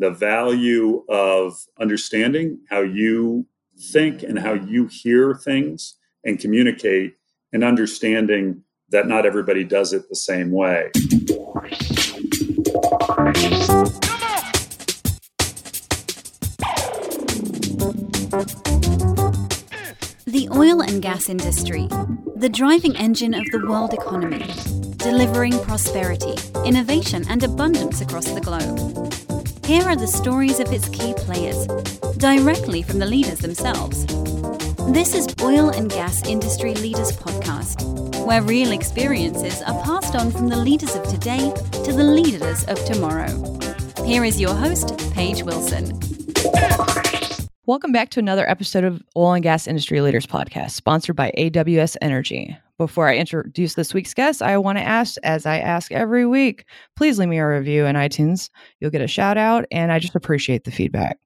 the value of understanding how you think and how you hear things and communicate and understanding that not everybody does it the same way. The oil and gas industry, the driving engine of the world economy, delivering prosperity, innovation, and abundance across the globe. Here are the stories of its key players, directly from the leaders themselves. This is Oil and Gas Industry Leaders Podcast, where real experiences are passed on from the leaders of today to the leaders of tomorrow. Here is your host, Paige Wilson. Welcome back to another episode of Oil and Gas Industry Leaders Podcast, sponsored by AWS Energy. Before I introduce this week's guest, I want to ask, as I ask every week, please leave me a review in iTunes. You'll get a shout out, and I just appreciate the feedback.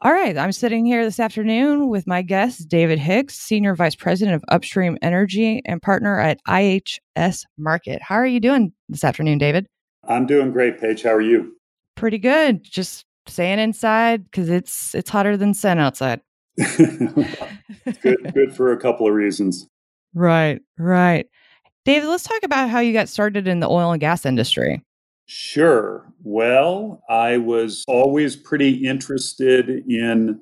All right, I'm sitting here this afternoon with my guest, David Hicks, Senior Vice President of Upstream Energy and partner at IHS Markit. How are you doing this afternoon, David? I'm doing great, Paige. How are you? Pretty good. Just staying inside because it's it's hotter than sun outside. good, good for a couple of reasons. Right, right. David, let's talk about how you got started in the oil and gas industry. Sure. Well, I was always pretty interested in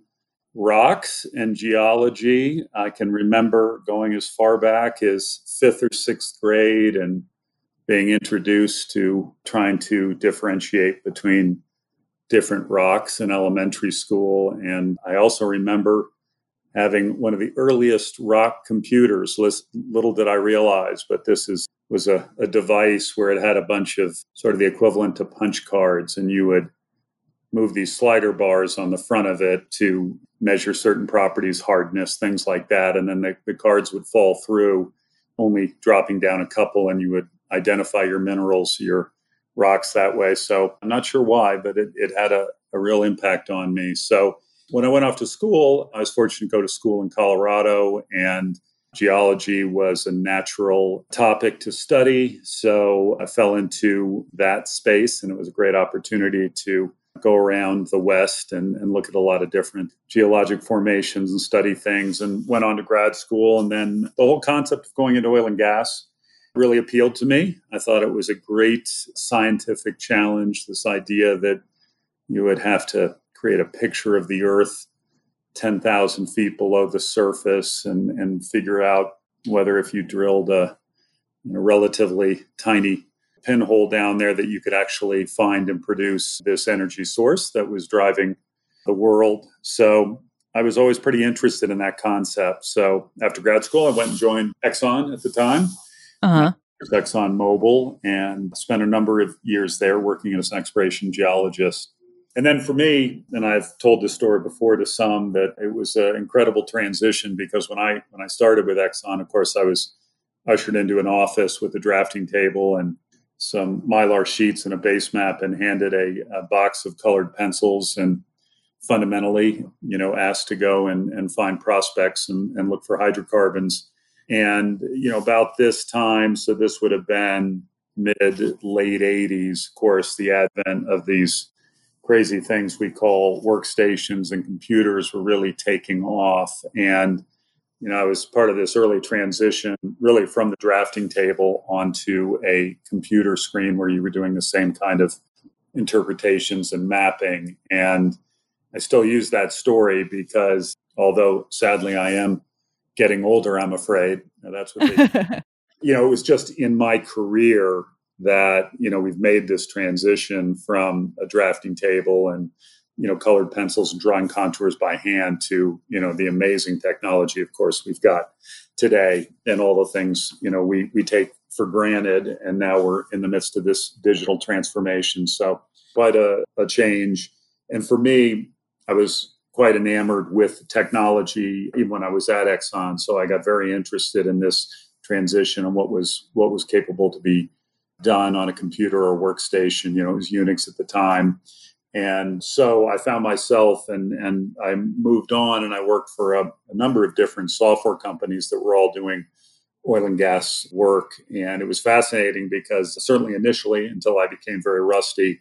rocks and geology. I can remember going as far back as fifth or sixth grade and being introduced to trying to differentiate between different rocks in elementary school. And I also remember having one of the earliest rock computers. Little did I realize, but this is was a, a device where it had a bunch of sort of the equivalent to punch cards, and you would move these slider bars on the front of it to measure certain properties, hardness, things like that. And then the, the cards would fall through, only dropping down a couple, and you would identify your minerals, your rocks that way. So I'm not sure why, but it, it had a, a real impact on me. So when I went off to school, I was fortunate to go to school in Colorado, and geology was a natural topic to study. So I fell into that space, and it was a great opportunity to go around the West and, and look at a lot of different geologic formations and study things, and went on to grad school. And then the whole concept of going into oil and gas really appealed to me. I thought it was a great scientific challenge, this idea that you would have to create a picture of the Earth 10,000 feet below the surface and, and figure out whether if you drilled a relatively tiny pinhole down there that you could actually find and produce this energy source that was driving the world. So I was always pretty interested in that concept. So after grad school, I went and joined Exxon at the time. Uh-huh. Exxon Mobil and spent a number of years there working as an exploration geologist and then for me, and I've told this story before to some, that it was an incredible transition because when I when I started with Exxon, of course, I was ushered into an office with a drafting table and some mylar sheets and a base map, and handed a, a box of colored pencils, and fundamentally, you know, asked to go and, and find prospects and, and look for hydrocarbons. And you know, about this time, so this would have been mid late 80s. Of course, the advent of these crazy things we call workstations and computers were really taking off. And, you know, I was part of this early transition really from the drafting table onto a computer screen where you were doing the same kind of interpretations and mapping. And I still use that story because although sadly I am getting older, I'm afraid. that's what they, you know, it was just in my career that you know we've made this transition from a drafting table and you know colored pencils and drawing contours by hand to you know the amazing technology of course we've got today and all the things you know we we take for granted. And now we're in the midst of this digital transformation. So quite a, a change. And for me i was quite enamored with technology even when i was at exxon so i got very interested in this transition and what was what was capable to be done on a computer or workstation. You know, it was Unix at the time. And so I found myself and, and I moved on and I worked for a, a number of different software companies that were all doing oil and gas work. And it was fascinating because certainly initially, until I became very rusty,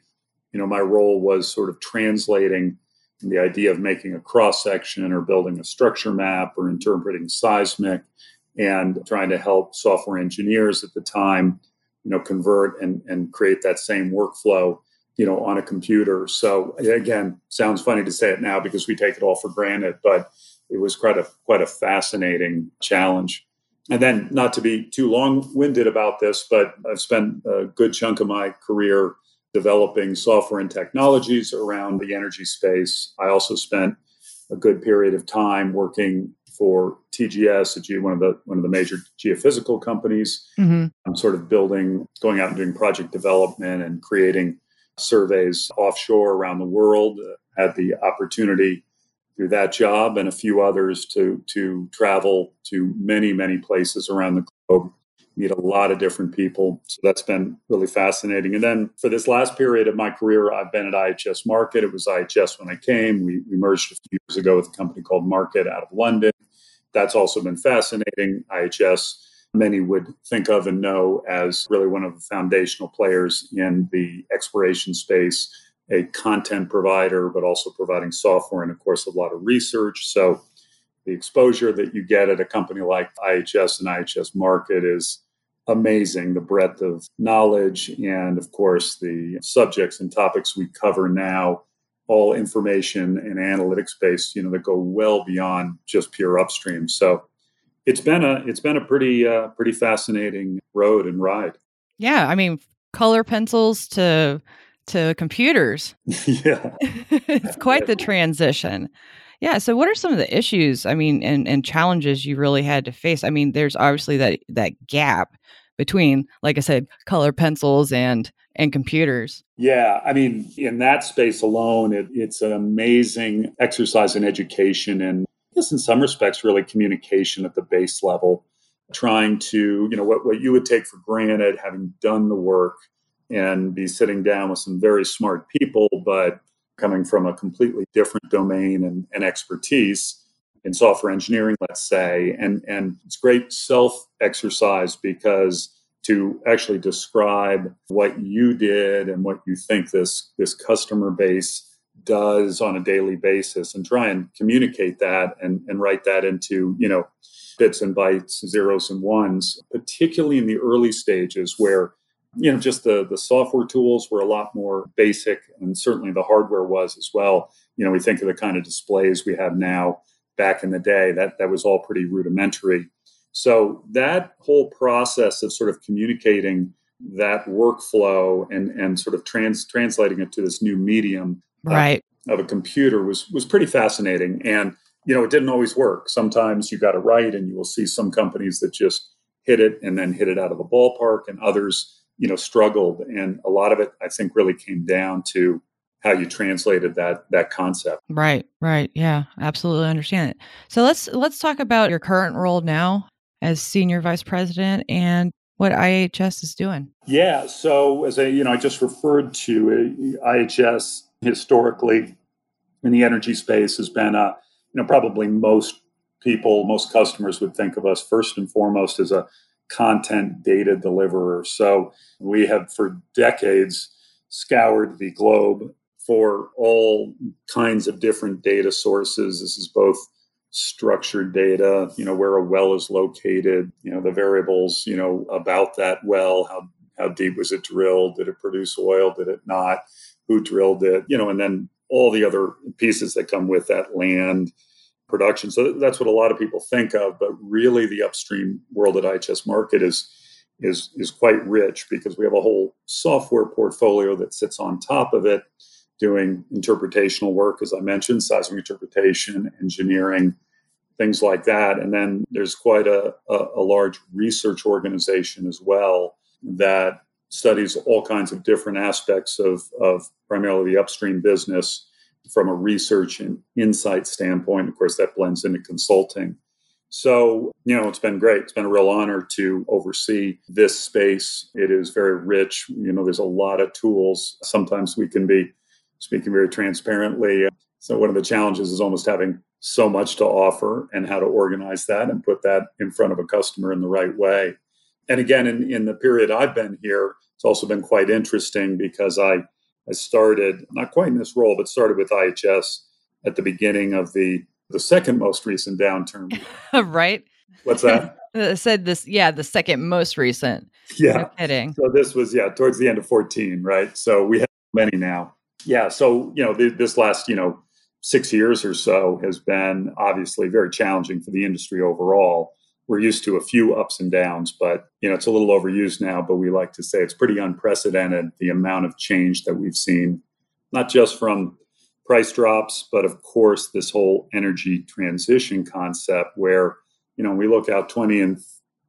you know, my role was sort of translating the idea of making a cross section or building a structure map or interpreting seismic and trying to help software engineers at the time, you know, convert and, and create that same workflow, you know, on a computer. So again, sounds funny to say it now because we take it all for granted, but it was quite a quite a fascinating challenge. And then, not to be too long-winded about this, but I've spent a good chunk of my career developing software and technologies around the energy space. I also spent a good period of time working for TGS, one of the one of the major geophysical companies. Mm-hmm. I'm sort of building, going out and doing project development and creating surveys offshore around the world. had the opportunity through that job and a few others to to travel to many many places around the globe meet a lot of different people. So that's been really fascinating. And then for this last period of my career, I've been at IHS Markit. It was IHS when I came. We, we merged a few years ago with a company called Markit out of London. That's also been fascinating. IHS, many would think of and know as really one of the foundational players in the exploration space, a content provider, but also providing software and, of course, a lot of research. So the exposure that you get at a company like IHS and IHS Markit is amazing. The breadth of knowledge and, of course, the subjects and topics we cover now, all information and analytics based, you know, that go well beyond just pure upstream. So it's been a it's been a pretty uh, pretty fascinating road and ride. Yeah, I mean, color pencils to to computers. yeah, it's quite the transition. Yeah. So, what are some of the issues? I mean, and and challenges you really had to face? I mean, there's obviously that that gap between, like I said, color pencils and and computers. Yeah, I mean, in that space alone, it, it's an amazing exercise in education and, I guess, in some respects, really communication at the base level. Trying to, you know, what, what you would take for granted, having done the work and be sitting down with some very smart people, but coming from a completely different domain and, and expertise in software engineering, let's say. And, and it's great self exercise because to actually describe what you did and what you think this, this customer base does on a daily basis and try and communicate that and, and write that into, you know, bits and bytes, zeros and ones, particularly in the early stages where you know just the the software tools were a lot more basic and certainly the hardware was as well. You know we think of the kind of displays we have now back in the day that that was all pretty rudimentary. So that whole process of sort of communicating that workflow and and sort of trans translating it to this new medium uh, right. of, of a computer was was pretty fascinating. And you know it didn't always work. Sometimes you got it right and you will see some companies that just hit it and then hit it out of the ballpark and others you know struggled. And a lot of it i think really came down to how you translated that that concept. Right right. Yeah absolutely understand it. So let's let's talk about your current role now as senior vice president and what ihs is doing. Yeah so as I you know i just referred to uh, ihs historically in the energy space has been a you know probably most people most customers would think of us first and foremost as a content data deliverer. So we have for decades scoured the globe for all kinds of different data sources. This is both structured data, you know, where a well is located, you know, the variables, you know, about that well, how how deep was it drilled? Did it produce oil? Did it not? Who drilled it? You know, and then all the other pieces that come with that land, production. So that's what a lot of people think of, but really the upstream world at IHS Markit is is is quite rich because we have a whole software portfolio that sits on top of it, doing interpretational work, as I mentioned, seismic interpretation, engineering, things like that. And then there's quite a, a, a large research organization as well that studies all kinds of different aspects of, of primarily the upstream business from a research and insight standpoint. Of course, that blends into consulting. So, you know, it's been great. It's been a real honor to oversee this space. It is very rich. You know, there's a lot of tools. Sometimes we can be speaking very transparently. So, one of the challenges is almost having so much to offer and how to organize that and put that in front of a customer in the right way. And again, in, in the period I've been here, it's also been quite interesting because I I started not quite in this role, but started with IHS at the beginning of the the second most recent downturn. right. What's that? I uh, said this, yeah, the second most recent. Yeah. No kidding. So this was yeah towards the end of 14, right? So we have many now. Yeah. So you know th- this last you know six years or so has been obviously very challenging for the industry overall. We're used to a few ups and downs, but you know it's a little overused now. But we like to say it's pretty unprecedented the amount of change that we've seen, not just from price drops, but of course this whole energy transition concept where you know we look out 20 and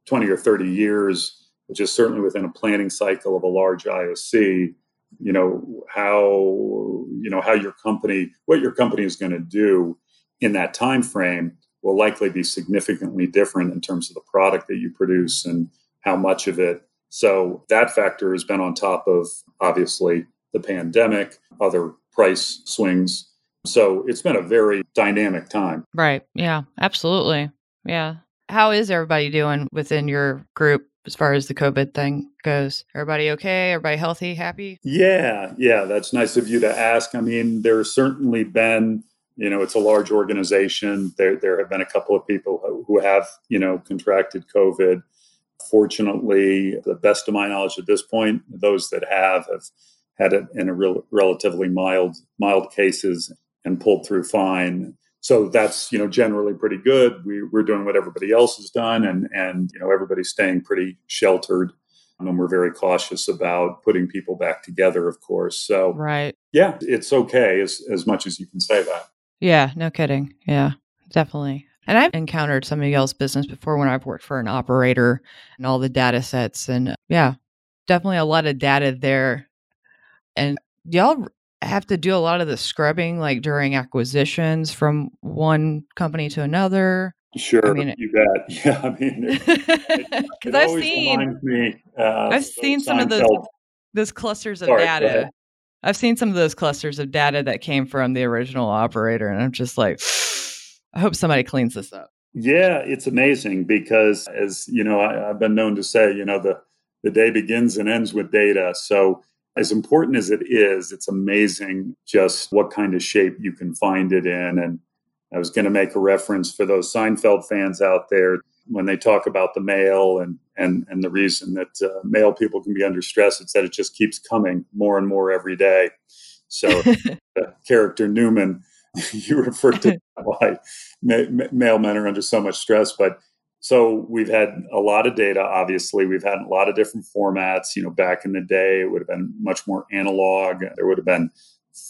20 or 30 years, which is certainly within a planning cycle of a large IOC you know how you know how your company what your company is going to do in that time frame will likely be significantly different in terms of the product that you produce and how much of it so that factor has been on top of obviously the pandemic other price swings so it's been a very dynamic time right yeah absolutely yeah how is everybody doing within your group as far as the COVID thing goes? Everybody okay? Everybody healthy, happy? Yeah, yeah, that's nice of you to ask. I mean, there's certainly been, you know, it's a large organization. There, there have been a couple of people who have, you know, contracted COVID. Fortunately, the best of my knowledge at this point, those that have have had it in a real, relatively mild, mild cases and pulled through fine so that's you know generally pretty good. We, we're doing what everybody else has done, and and you know everybody's staying pretty sheltered, and we're very cautious about putting people back together. Of course, so right, yeah, it's okay as as much as you can say that. Yeah, no kidding. Yeah, definitely. And I've encountered some of y'all's business before when I've worked for an operator and all the data sets, and yeah, definitely a lot of data there. And y'all have to do a lot of the scrubbing like during acquisitions from one company to another? Sure, I mean, you bet. Yeah, I mean, because I've seen me, uh, I've seen some of those those clusters of Sorry, data. I've seen some of those clusters of data that came from the original operator, and I'm just like, I hope somebody cleans this up. Yeah, it's amazing because, as you know, I, I've been known to say, you know, the the day begins and ends with data. So as important as it is, it's amazing just what kind of shape you can find it in. And I was going to make a reference for those Seinfeld fans out there when they talk about the mail and and and the reason that uh, male people can be under stress. It's that it just keeps coming more and more every day. So the character Newman, you refer to why male men are under so much stress, but so we've had a lot of data. Obviously, we've had a lot of different formats. You know, back in the day, it would have been much more analog. There would have been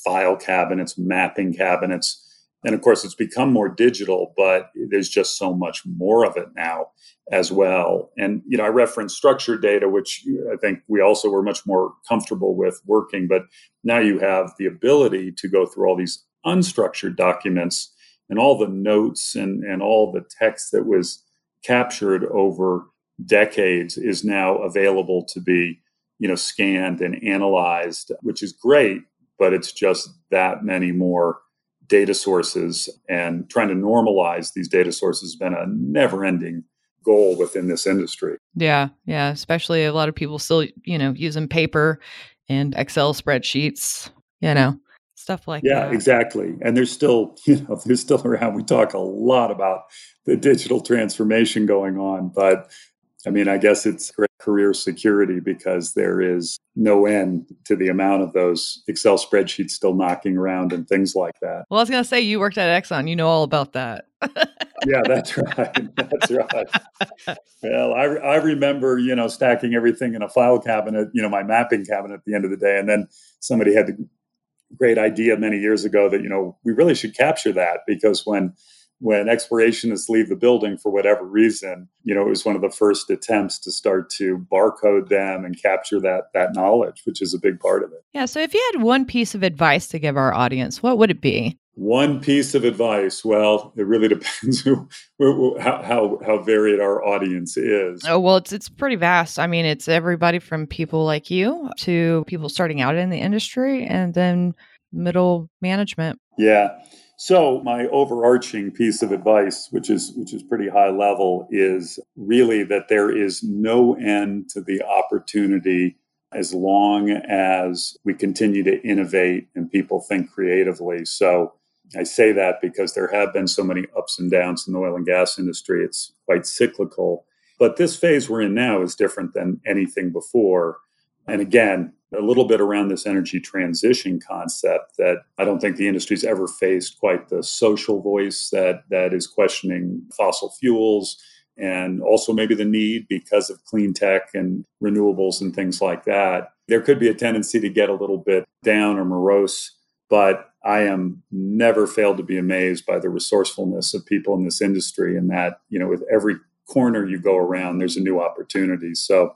file cabinets, mapping cabinets, and of course, it's become more digital. But there's just so much more of it now as well. And you know, I referenced structured data, which I think we also were much more comfortable with working. But now you have the ability to go through all these unstructured documents and all the notes and and all the text that was captured over decades is now available to be you know scanned and analyzed which is great but it's just that many more data sources and trying to normalize these data sources has been a never ending goal within this industry yeah yeah especially a lot of people still you know using paper and excel spreadsheets you know stuff like yeah, that. Yeah, exactly. And there's still, you know, there's still around. We talk a lot about the digital transformation going on, but I mean, I guess it's career security because there is no end to the amount of those Excel spreadsheets still knocking around and things like that. Well, I was going to say, you worked at Exxon. You know all about that. yeah, that's right. That's right. well, I, I remember, you know, stacking everything in a file cabinet, you know, my mapping cabinet at the end of the day. And then somebody had the great idea many years ago that you know we really should capture that because when when explorationists leave the building for whatever reason, you know, it was one of the first attempts to start to barcode them and capture that that knowledge, which is a big part of it. Yeah. So if you had one piece of advice to give our audience, what would it be? One piece of advice. Well, it really depends who, how, how how varied our audience is. Oh well, it's it's pretty vast. I mean, it's everybody from people like you to people starting out in the industry, and then middle management. Yeah. So my overarching piece of advice, which is which is pretty high level, is really that there is no end to the opportunity as long as we continue to innovate and people think creatively. So I say that because there have been so many ups and downs in the oil and gas industry. It's quite cyclical. But this phase we're in now is different than anything before. And again, a little bit around this energy transition concept that I don't think the industry's ever faced quite the social voice that that is questioning fossil fuels and also maybe the need because of clean tech and renewables and things like that. There could be a tendency to get a little bit down or morose, but I am never failed to be amazed by the resourcefulness of people in this industry and that, you know, with every corner you go around, there's a new opportunity. So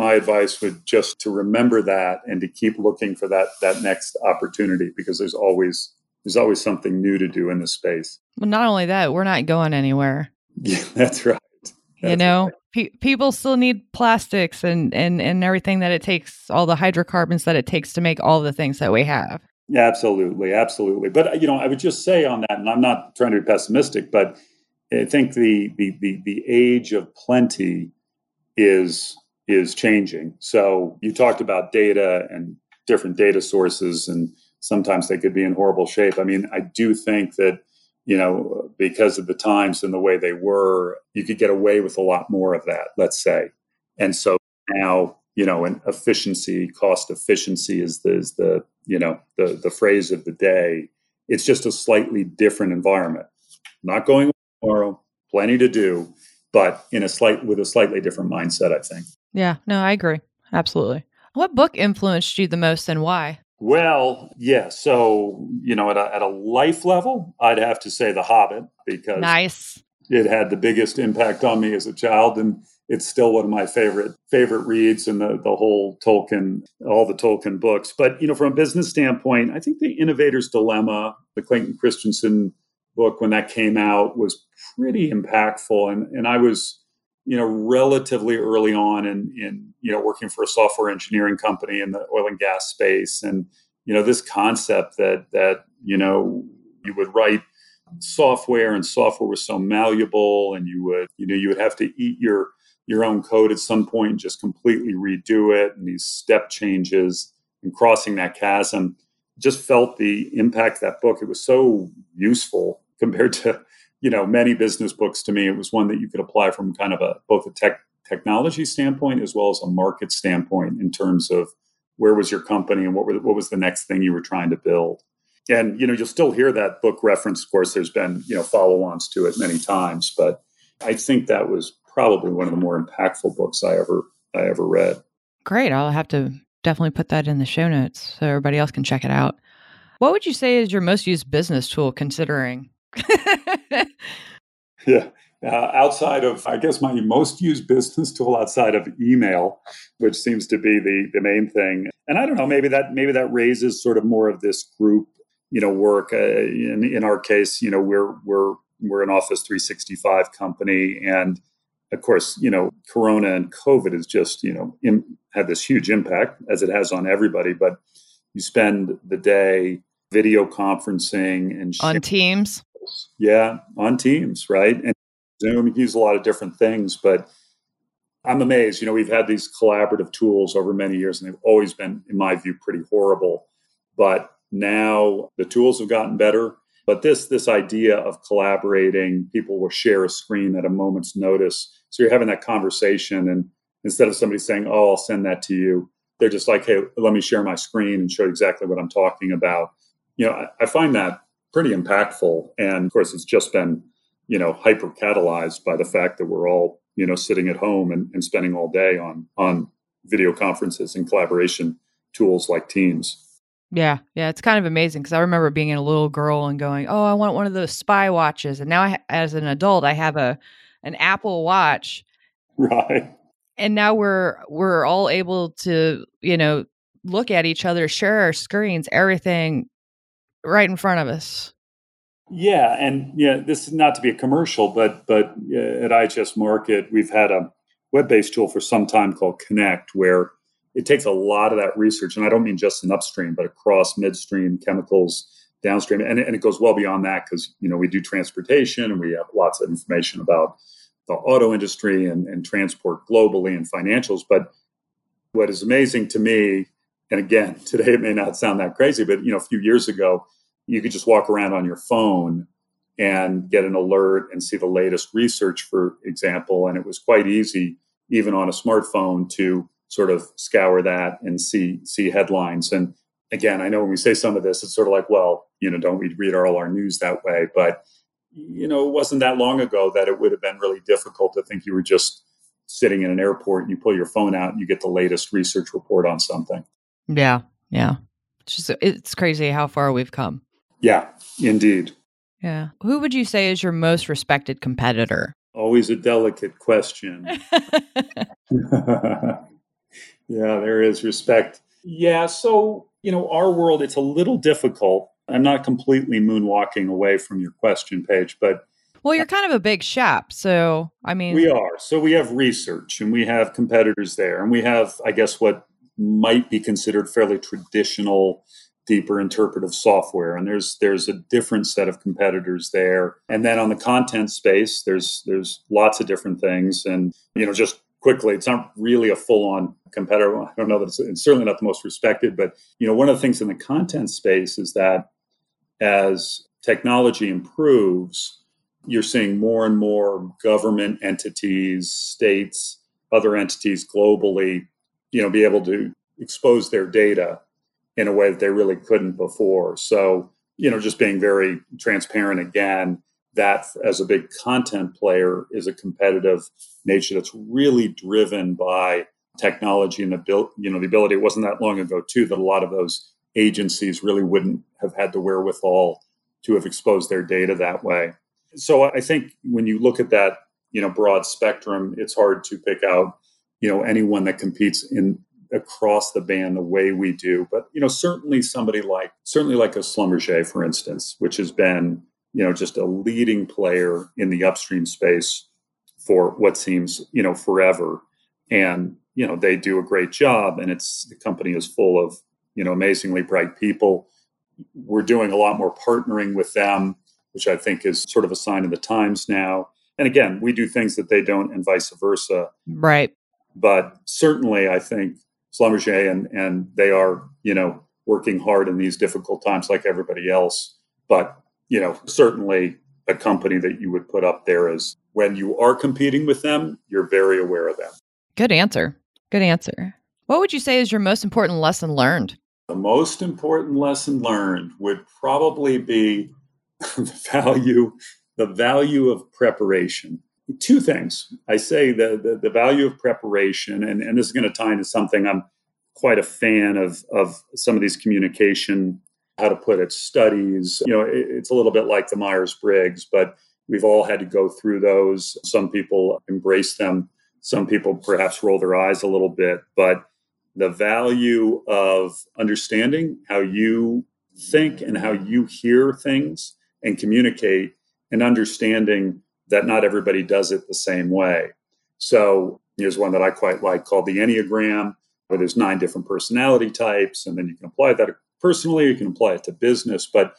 my advice would just to remember that and to keep looking for that that next opportunity because there's always there's always something new to do in the space. Well, not only that, we're not going anywhere. Yeah, that's right. That's you know, right. pe- people still need plastics and and and everything that it takes, all the hydrocarbons that it takes to make all the things that we have. Yeah, absolutely, absolutely. But you know, I would just say on that, and I'm not trying to be pessimistic, but I think the the the, the age of plenty is is changing. So you talked about data and different data sources, and sometimes they could be in horrible shape. I mean, I do think that you know because of the times and the way they were, you could get away with a lot more of that. Let's say, and so now you know, and efficiency, cost efficiency is the, is the you know the the phrase of the day. It's just a slightly different environment. Not going tomorrow, plenty to do, but in a slight with a slightly different mindset. I think. Yeah, no, I agree. Absolutely. What book influenced you the most and why? Well, yeah. So, you know, at a, at a life level, I'd have to say The Hobbit because nice. it had the biggest impact on me as a child. And it's still one of my favorite favorite reads in the, the whole Tolkien, all the Tolkien books. But, you know, from a business standpoint, I think The Innovator's Dilemma, the Clayton Christensen book, when that came out, was pretty impactful. And, and I was you know, relatively early on in, in, you know, working for a software engineering company in the oil and gas space. And, you know, this concept that, that, you know, you would write software and software was so malleable and you would, you know, you would have to eat your, your own code at some point and just completely redo it and these step changes and crossing that chasm just felt the impact that book. It was so useful compared to you know many business books to me it was one that you could apply from kind of a both a tech technology standpoint as well as a market standpoint in terms of where was your company and what were what was the next thing you were trying to build. And you know you'll still hear that book reference of course there's been you know follow-ons to it many times but i think that was probably one of the more impactful books i ever i ever read. Great i'll have to definitely put that in the show notes so everybody else can check it out. What would you say is your most used business tool considering yeah. Uh, outside of, I guess, my most used business tool outside of email, which seems to be the the main thing. And I don't know, maybe that maybe that raises sort of more of this group, you know, work. Uh, in in our case, you know, we're we're we're an Office 365 company, and of course, you know, Corona and COVID has just you know Im- had this huge impact as it has on everybody. But you spend the day video conferencing and on Teams yeah, on Teams, right? And Zoom, you use a lot of different things, but I'm amazed. You know, we've had these collaborative tools over many years, and they've always been, in my view, pretty horrible. But now the tools have gotten better. But this this idea of collaborating, people will share a screen at a moment's notice. So you're having that conversation, and instead of somebody saying, "Oh, I'll send that to you," they're just like, "Hey, let me share my screen and show you exactly what I'm talking about." You know, I, I find that pretty impactful. And of course, it's just been, you know, hyper catalyzed by the fact that we're all, you know, sitting at home and, and spending all day on on video conferences and collaboration tools like Teams. Yeah, yeah, it's kind of amazing because I remember being a little girl and going, "Oh, I want one of those spy watches," and now, I, as an adult, I have a an Apple Watch, right? And now we're we're all able to, you know, look at each other, share our screens, everything right in front of us. Yeah, and yeah, this is not to be a commercial, but but uh, at IHS Markit, we've had a web-based tool for some time called Connect, where it takes a lot of that research, and I don't mean just in upstream, but across midstream, chemicals, downstream, and, and it goes well beyond that because you know we do transportation and we have lots of information about the auto industry and, and transport globally and financials, but what is amazing to me, and again, today it may not sound that crazy, but you know, a few years ago, you could just walk around on your phone and get an alert and see the latest research, for example. And it was quite easy, even on a smartphone, to sort of scour that and see see headlines. And again, I know when we say some of this, it's sort of like, well, you know, don't we read all our news that way? But you know, it wasn't that long ago that it would have been really difficult to think you were just sitting in an airport and you pull your phone out and you get the latest research report on something. Yeah, yeah. It's just it's crazy how far we've come. Yeah, indeed. Yeah. Who would you say is your most respected competitor? Always a delicate question. yeah, there is respect. Yeah, so, you know, our world, it's a little difficult. I'm not completely moonwalking away from your question, Paige, but. Well, you're kind of a big shop. So, I mean. We are. So, we have research and we have competitors there. And we have, I guess, what might be considered fairly traditional deeper interpretive software. And there's there's a different set of competitors there. And then on the content space there's there's lots of different things. And you know just quickly it's not really a full-on competitor. I don't know that it's, it's certainly not the most respected but you know one of the things in the content space is that as technology improves you're seeing more and more government entities states other entities globally you know be able to expose their data in a way that they really couldn't before. So, you know, just being very transparent again, that as a big content player is a competitive nature that's really driven by technology and the you know the ability it wasn't that long ago too that a lot of those agencies really wouldn't have had the wherewithal to have exposed their data that way so i think when you look at that you know broad spectrum it's hard to pick out you know anyone that competes in across the band the way we do. But you know, certainly somebody like certainly like a Schlumberger, for instance, which has been you know just a leading player in the upstream space for what seems you know forever, and you know they do a great job, and it's the company is full of you know amazingly bright people. We're doing a lot more partnering with them, which I think is sort of a sign of the times now. And again, we do things that they don't, and vice versa. Right. But certainly, I think Schlumberger, and and they are you know working hard in these difficult times like everybody else. But you know certainly a company that you would put up there is when you are competing with them, you're very aware of them. Good answer. Good answer. What would you say is your most important lesson learned? The most important lesson learned would probably be the value the value of preparation two things. I say the, the, the value of preparation, and, and this is going to tie into something I'm quite a fan of of some of these communication, how to put it, studies. You know, it, it's a little bit like the Myers Briggs, but we've all had to go through those. Some people embrace them, some people perhaps roll their eyes a little bit, but the value of understanding how you think and how you hear things and communicate and understanding that not everybody does it the same way. So here's one that I quite like called the Enneagram, where there's nine different personality types, and then you can apply that personally, you can apply it to business. But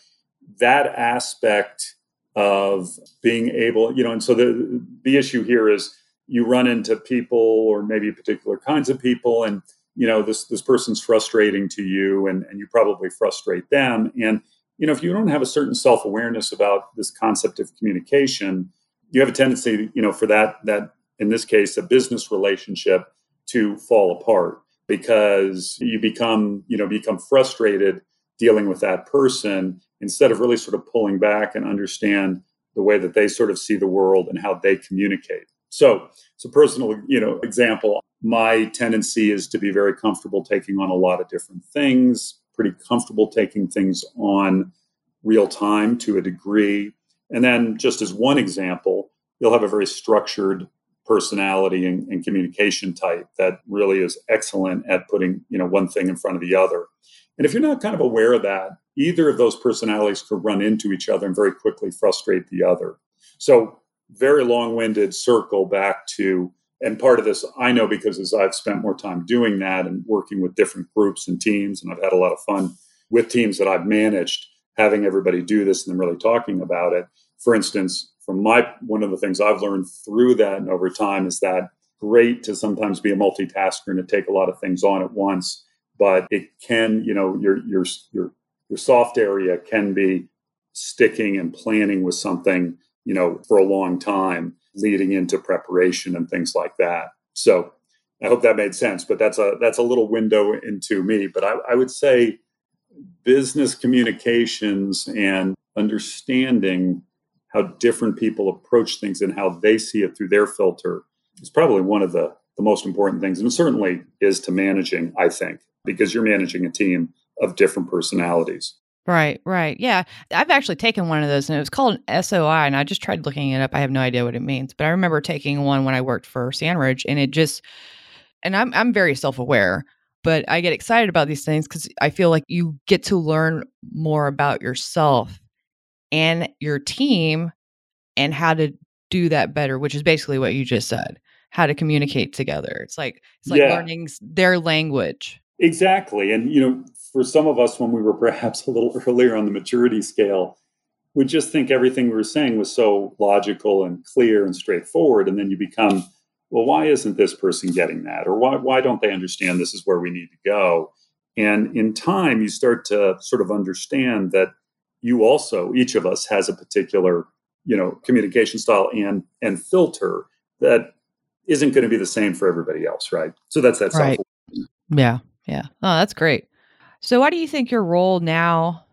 that aspect of being able, you know, and so the the issue here is you run into people or maybe particular kinds of people and you know this this person's frustrating to you and, and you probably frustrate them and you know if you don't have a certain self-awareness about this concept of communication you have a tendency, you know, for that that in this case a business relationship to fall apart because you become, you know, become frustrated dealing with that person instead of really sort of pulling back and understand the way that they sort of see the world and how they communicate. So, it's a personal, you know, example. My tendency is to be very comfortable taking on a lot of different things, pretty comfortable taking things on real time to a degree. And then, just as one example, you'll have a very structured personality and, and, communication type that really is excellent at putting you know one thing in front of the other. And if you're not kind of aware of that, either of those personalities could run into each other and very quickly frustrate the other. So, very long-winded circle back to and part of this I know because as I've spent more time doing that and working with different groups and teams, and I've had a lot of fun with teams that I've managed having everybody do this and then really talking about it. For instance, from my one of the things I've learned through that and over time is that great to sometimes be a multitasker and to take a lot of things on at once, but it can, you know, your your your your soft area can be sticking and planning with something, you know, for a long time, leading into preparation and things like that. So I hope that made sense, but that's a that's a little window into me. But I, I would say business communications and understanding how different people approach things and how they see it through their filter is probably one of the, the most important things. And certainly is to managing, I think, because you're managing a team of different personalities. Right, right. Yeah. I've actually taken one of those and it was called an SOI and I just tried looking it up. I have no idea what it means, but I remember taking one when I worked for Sandridge and it just and I'm I'm very self-aware, but I get excited about these things cuz I feel like you get to learn more about yourself and your team and how to do that better, which is basically what you just said. How to communicate together. It's like it's like yeah. learning their language. Exactly. And you know, for some of us when we were perhaps a little earlier on the maturity scale, we just think everything we were saying was so logical and clear and straightforward and then you become well why isn't this person getting that? Or why why don't they understand this is where we need to go? And in time you start to sort of understand that you also each of us has a particular you know communication style and and filter that isn't going to be the same for everybody else right? So that's that right. yeah yeah. Oh that's great. So why do you think your role now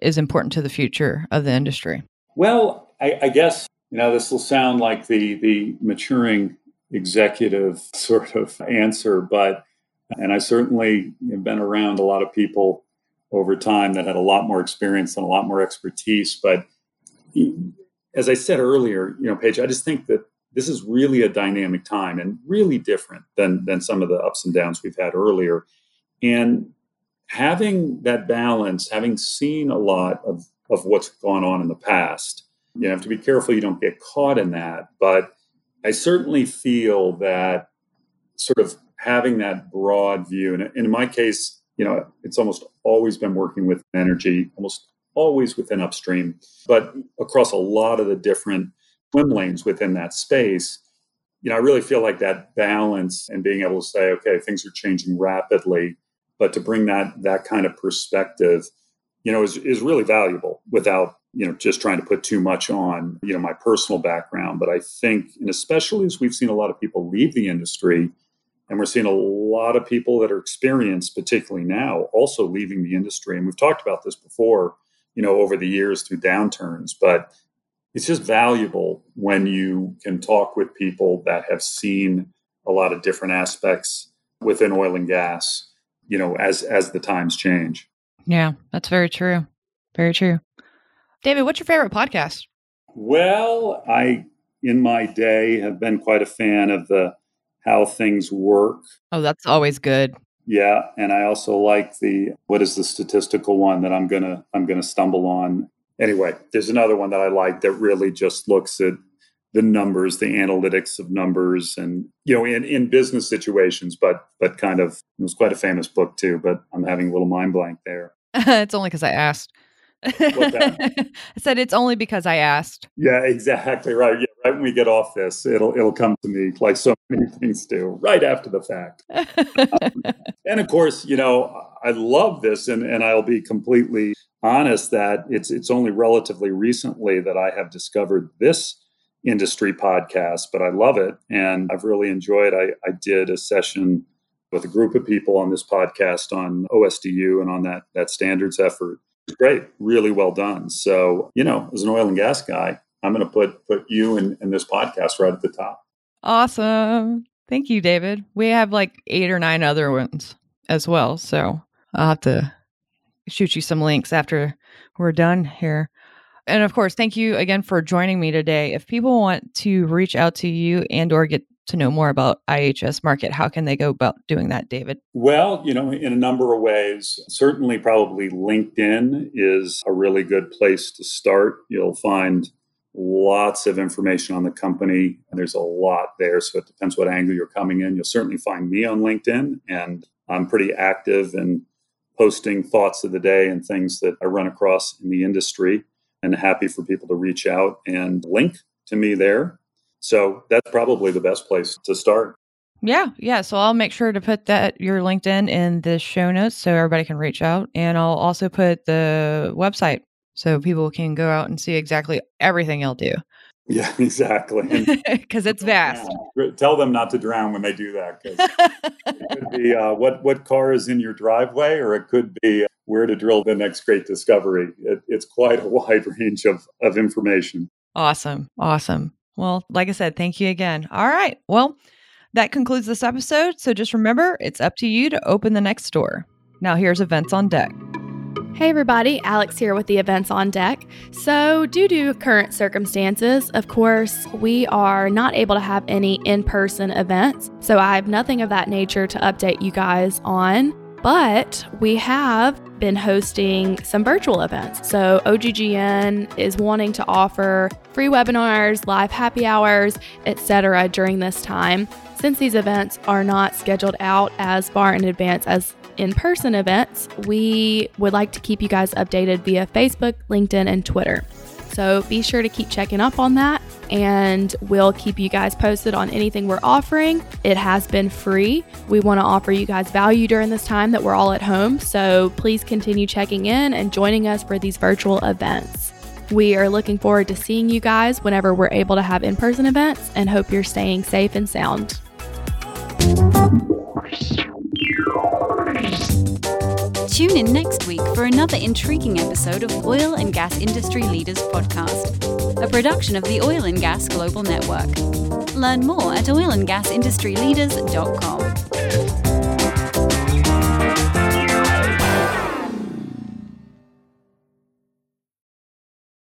is important to the future of the industry? Well i, I guess you know this will sound like the the maturing executive sort of answer but and i certainly have been around a lot of people over time that had a lot more experience and a lot more expertise. But as I said earlier, you know, Paige, I just think that this is really a dynamic time and really different than than some of the ups and downs we've had earlier. And having that balance, having seen a lot of, of what's gone on in the past, you have to be careful you don't get caught in that. But I certainly feel that sort of having that broad view, and in my case, you know, it's almost always been working with energy, almost always within upstream, but across a lot of the different swim lanes within that space. You know, I really feel like that balance and being able to say, okay, things are changing rapidly, but to bring that that kind of perspective, you know, is is really valuable without you know just trying to put too much on you know my personal background. But I think, and especially as we've seen a lot of people leave the industry and we're seeing a lot of people that are experienced, particularly now, also leaving the industry. And we've talked about this before, you know, over the years through downturns, but it's just valuable when you can talk with people that have seen a lot of different aspects within oil and gas, you know, as as the times change. Yeah, that's very true. Very true. David, what's your favorite podcast? Well, I in my day have been quite a fan of the how things work. Oh, that's always good. Yeah, and I also like the what is the statistical one that I'm going to I'm to stumble on. Anyway, there's another one that I like that really just looks at the numbers, the analytics of numbers and you know in in business situations but but kind of it was quite a famous book too, but I'm having a little mind blank there. it's only cuz I asked. I said it's only because I asked. Yeah, exactly right. Yeah, right when we get off this, it'll it'll come to me like so many things do, right after the fact. um, and of course, you know, I love this, and and I'll be completely honest that it's it's only relatively recently that I have discovered this industry podcast, but I love it and I've really enjoyed. I, I did a session with a group of people on this podcast on OSDU and on that that standards effort great, really well done. So, you know, as an oil and gas guy, I'm going to put put you and, this podcast right at the top. Awesome. Thank you, David. We have like eight or nine other ones as well. So I'll have to shoot you some links after we're done here. And of course, thank you again for joining me today. If people want to reach out to you and or get to know more about IHS Markit, how can they go about doing that, David? Well, you know, in a number of ways. Certainly, probably LinkedIn is a really good place to start. You'll find lots of information on the company. There's a lot there, so it depends what angle you're coming in. You'll certainly find me on LinkedIn, and I'm pretty active in posting thoughts of the day and things that I run across in the industry, and happy for people to reach out and link to me there. So that's probably the best place to start. Yeah, yeah. So I'll make sure to put that your LinkedIn in the show notes so everybody can reach out, and I'll also put the website so people can go out and see exactly everything you'll do. Yeah, exactly. Because it's vast. Tell them not to drown when they do that. Because it could be uh, what what car is in your driveway, or it could be where to drill the next great discovery. It, it's quite a wide range of of information. Awesome, awesome. Well, like I said, thank you again. All right. Well, that concludes this episode. So just remember, it's up to you to open the next door. Now, here's events on deck. Hey everybody, Alex here with the events on deck. So, due to current circumstances, of course, we are not able to have any in person events. So, I have nothing of that nature to update you guys on. But we have been hosting some virtual events. So, OGGN is wanting to offer free webinars, live happy hours, etc. during this time. Since these events are not scheduled out as far in advance as in person events, we would like to keep you guys updated via Facebook, LinkedIn, and Twitter. So be sure to keep checking up on that, and we'll keep you guys posted on anything we're offering. It has been free. We want to offer you guys value during this time that we're all at home. So please continue checking in and joining us for these virtual events. We are looking forward to seeing you guys whenever we're able to have in person events and hope you're staying safe and sound. Tune in next week for another intriguing episode of Oil and Gas Industry Leaders Podcast, a production of the Oil and Gas Global Network. Learn more at oilandgasindustryleaders.com.